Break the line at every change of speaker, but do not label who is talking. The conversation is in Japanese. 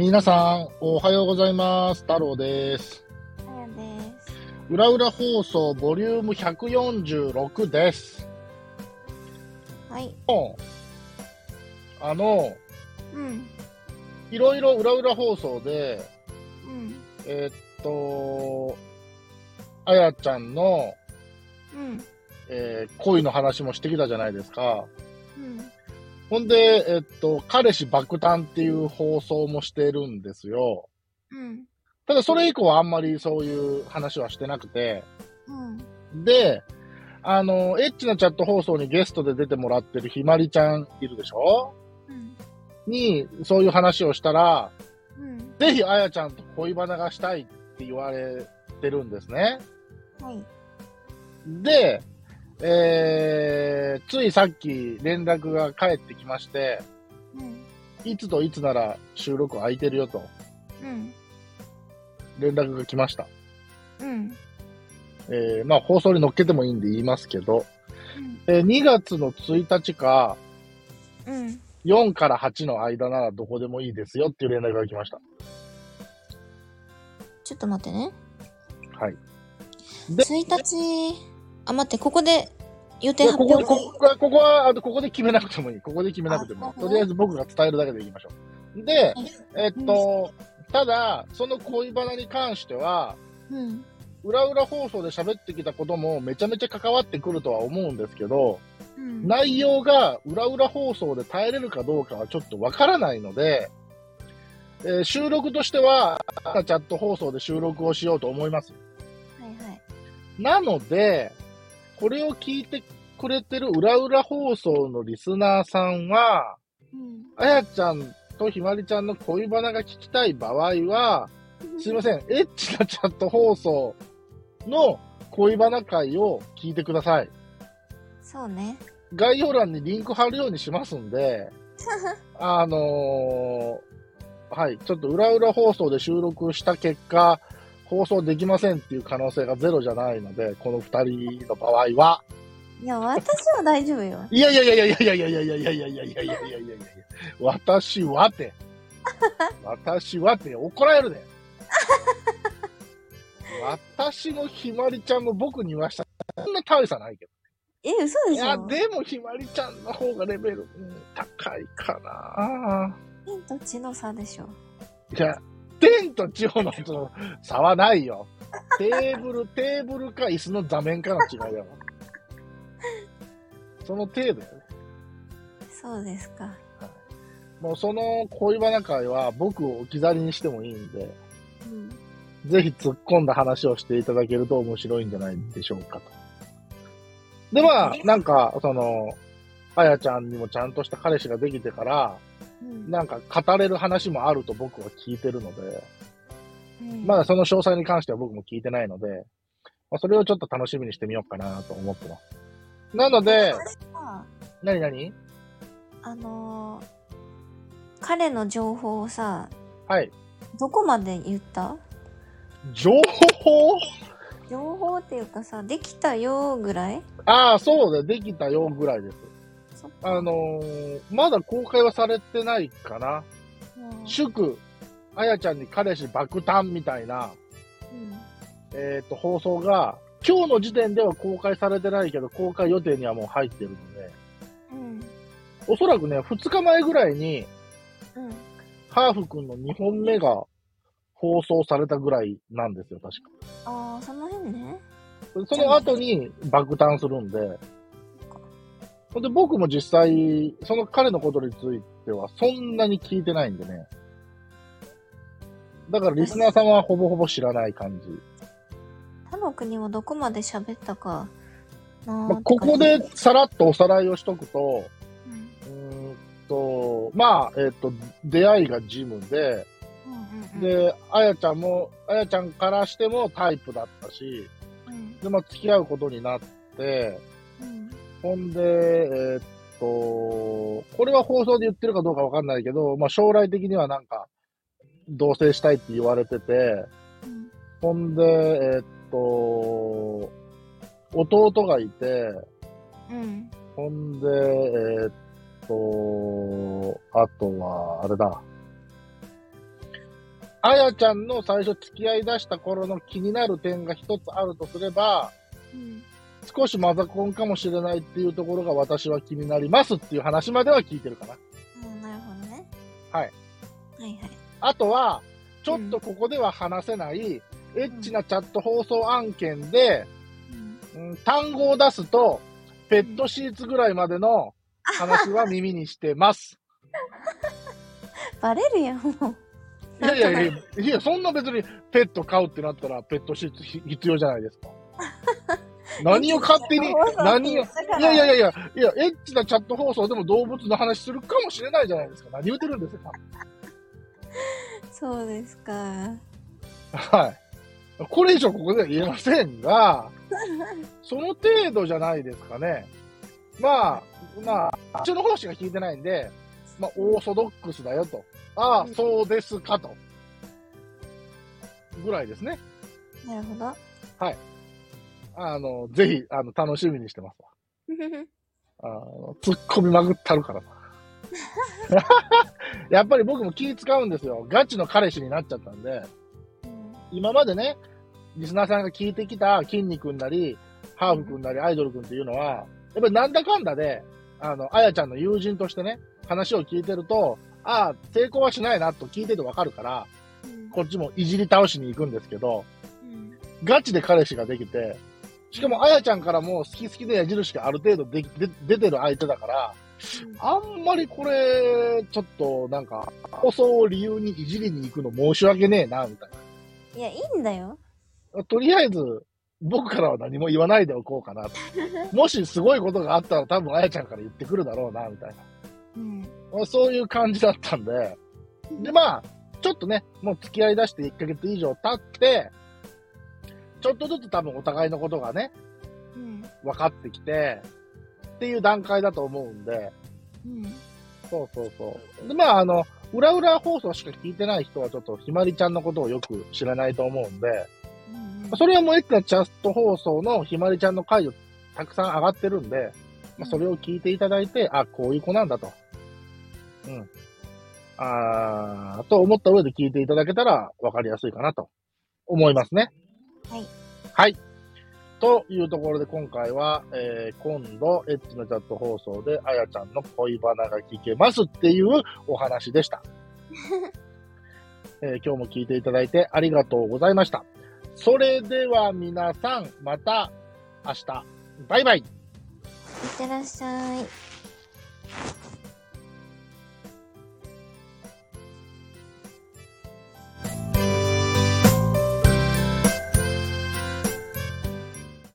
皆さん、おはようございます。太郎です。
あやです。
裏裏放送ボリューム146です。
はい。
あの、
うん。
いろいろ裏裏放送で、
うん。
えーっと、あやちゃんの、
うん。
えー恋の話もしてきたじゃないですか。
うん。
ほんで、えっと、彼氏爆誕っていう放送もしてるんですよ。
うん。
ただそれ以降はあんまりそういう話はしてなくて、
うん。
で、あの、エッチなチャット放送にゲストで出てもらってるひまりちゃんいるでしょ？
うん。
に、そういう話をしたら、
うん。
ぜひあやちゃんと恋バナがしたいって言われてるんですね。
はい。
で、えー、ついさっき連絡が返ってきまして、
うん。
いつといつなら収録空いてるよと
うん。
連絡が来ました。
うん。
えー、まあ放送に乗っけてもいいんで言いますけど、えー2月の1日か
うん。
4から8の間ならどこでもいいですよっていう連絡が来ました。
ちょっと待ってね。
はい。で
1日、あ、待って、ここで予定発表
ここは、ここは、あのここで決めなくてもいい。ここで決めなくてもいい。
あ
とりあえず僕が伝えるだけでいきましょう。で、えっと、ただ、その恋バナに関しては、
うん。
裏裏放送で喋ってきたこともめちゃめちゃ関わってくるとは思うんですけど、
うん。
内容が裏裏放送で耐えれるかどうかはちょっとわからないので、えー収録としては、チャット放送で収録をしようと思います。
はいはい。
なので、これを聞いてくれてる裏裏放送のリスナーさんは、
うん。
あやちゃんとひまりちゃんの恋バナが聞きたい場合は、すいません、エッチなチャット放送の恋バナ会を聞いてください。
そうね。
概要欄にリンク貼るようにしますんで、あのーはい、ちょっと裏裏放送で収録した結果、放送できませんっていう可能性がゼロじゃないので、この二人の場合は。
いや、私は大丈夫よ。
いやいやいやいやいやいやいやいやいやいやいやいやいやいやいやいやいや私はて。私はて、怒られるで。私のひまりちゃんも僕に言わしたそんな大差ないけど。
え、嘘で
いや、
しょ
でもひまりちゃんの方がレベル、うん高いかな。
天と地の差でしょ。
いや、天と地方のその差はないよ。テーブル、テーブルか椅子の座面かの違いだわ。その程度やね。
そうですか。
もうその恋バナ会は僕を置き去りにしてもいいんで、
うん。
ぜひ突っ込んだ話をしていただけると面白いんじゃないでしょうかと。で、まあ、なんか、その、あやちゃんにもちゃんとした彼氏ができてから、
うん。
なんか語れる話もあると僕は聞いてるので、
うん。
まだその詳細に関しては僕も聞いてないので、まあ、それをちょっと楽しみにしてみようかなと思ってます。なので、
私は
なになに
あのー彼の情報をさ、
はい。
どこまで言った？
情報？
情報っていうかさ、できたよぐらい？
ああ、そうだ、できたよぐらいです。あのーまだ公開はされてないかな。
うん
祝、あやちゃんに彼氏爆誕みたいな、
うん
えっ、と、放送が、今日の時点では公開されてないけど、公開予定にはもう入ってるので、
うん。
おそらくね、2日前ぐらいに、
うん。
ハーフくんの2本目が放送されたぐらいなんですよ、確か。
ああ、その辺ね。
その後に爆誕するんで、ほんで僕も実際、その彼のことについてはそんなに聞いてないんでね。だからリスナーさんはほぼほぼ知らない感じ。
他の国もどこまで喋ったかな
まあ、ここでさらっとおさらいをしとくと、
うん
うーんと、まあ、えっ、と、出会いがジムで、
うんうんうん、
で、あやちゃんも、あやちゃんからしてもタイプだったし、
うん
で、まあ、付き合うことになって、
うん
ほんで、えーっと、これは放送で言ってるかどうかわかんないけど、まあ将来的にはなんか、同棲したいって言われてて、ほんで、えーっと、弟がいて、
うん
ほんで、えーっと、あとは、あれだ。あやちゃんの最初付き合い出した頃の気になる点が一つあるとすれば、
うん。
少しマザコンかもしれないっていうところが私は気になりますっていう話までは聞いてるかな。
うん、なるほどね。
はい。
はいはい。
あとは、ちょっとここでは話せない、エッチなチャット放送案件で、
うん。
うん単語を出すと、ペットシーツぐらいまでの話は耳にしてます。
バレるやん、もう。
いやいやいや、いや、そんな別にペット飼うってなったらペットシーツひ必要じゃないですか。何を勝手に、何を、いやいやいやいや、いや、エッチなチャット放送でも動物の話するかもしれないじゃないですか。何言ってるんですか。
そうですか。
はい。これ以上ここでは言えませんが、その程度じゃないですかね。まあ、まあ、あっちの方しか聞いてないんで、まあ、オーソドックスだよと。ああ、そうですかと。ぐらいですね。
なるほど。
あの、ぜひ、あの、楽しみにしてますわ。あの、突っ込みまくったるからさ。やっぱり僕も気使うんですよ。ガチの彼氏になっちゃったんで、
うん
今までね、リスナーさんが聞いてきた筋肉なり、ハーフくんなり、アイドルくんっていうのは、やっぱりなんだかんだで、あの、あやちゃんの友人としてね、話を聞いてると、ああ、成功はしないなと聞いててわかるから、
うん
こっちもいじり倒しに行くんですけど、
うん
ガチで彼氏ができて、しかもあやちゃんからも好き好きの矢印がある程度できで出てる相手だから、あんまりこれ、ちょっとなんか、放送を理由にいじりに行くの申し訳ねえな、みたい
いや、いいんだよ。
な。とりあえず、僕からは何も言わないでおこうかなと。もしすごいことがあったら多分あやちゃんから言ってくるだろうな、みたい
うん。
な。そういう感じだったんで。で、まあ、ちょっとね、もう付き合い出して1ヶ月以上経って、ちょっとずつ多分お互いのことがね、
うん。
分かってきて、っていう段階だと思うんで、
うん。
そうそうそう。で、まあ、あの、裏裏放送しか聞いてない人はちょっとひまりちゃんのことをよく知らないと思うんで、
うん。
それはもうエッチなチャット放送のひまりちゃんの回をたくさん上がってるんで、まあ、それを聞いていただいて、あ、こういう子なんだと。うん。あー、と思った上で聞いていただけたら分かりやすいかなと思いますね。
はい。
はい。というところで今回は、えー今度、エッチなチャット放送で、あやちゃんの恋バナが聞けますっていうお話でした。えー今日も聞いていただいてありがとうございました。それでは皆さん、また明日。バイバイ。
いってらっしゃい。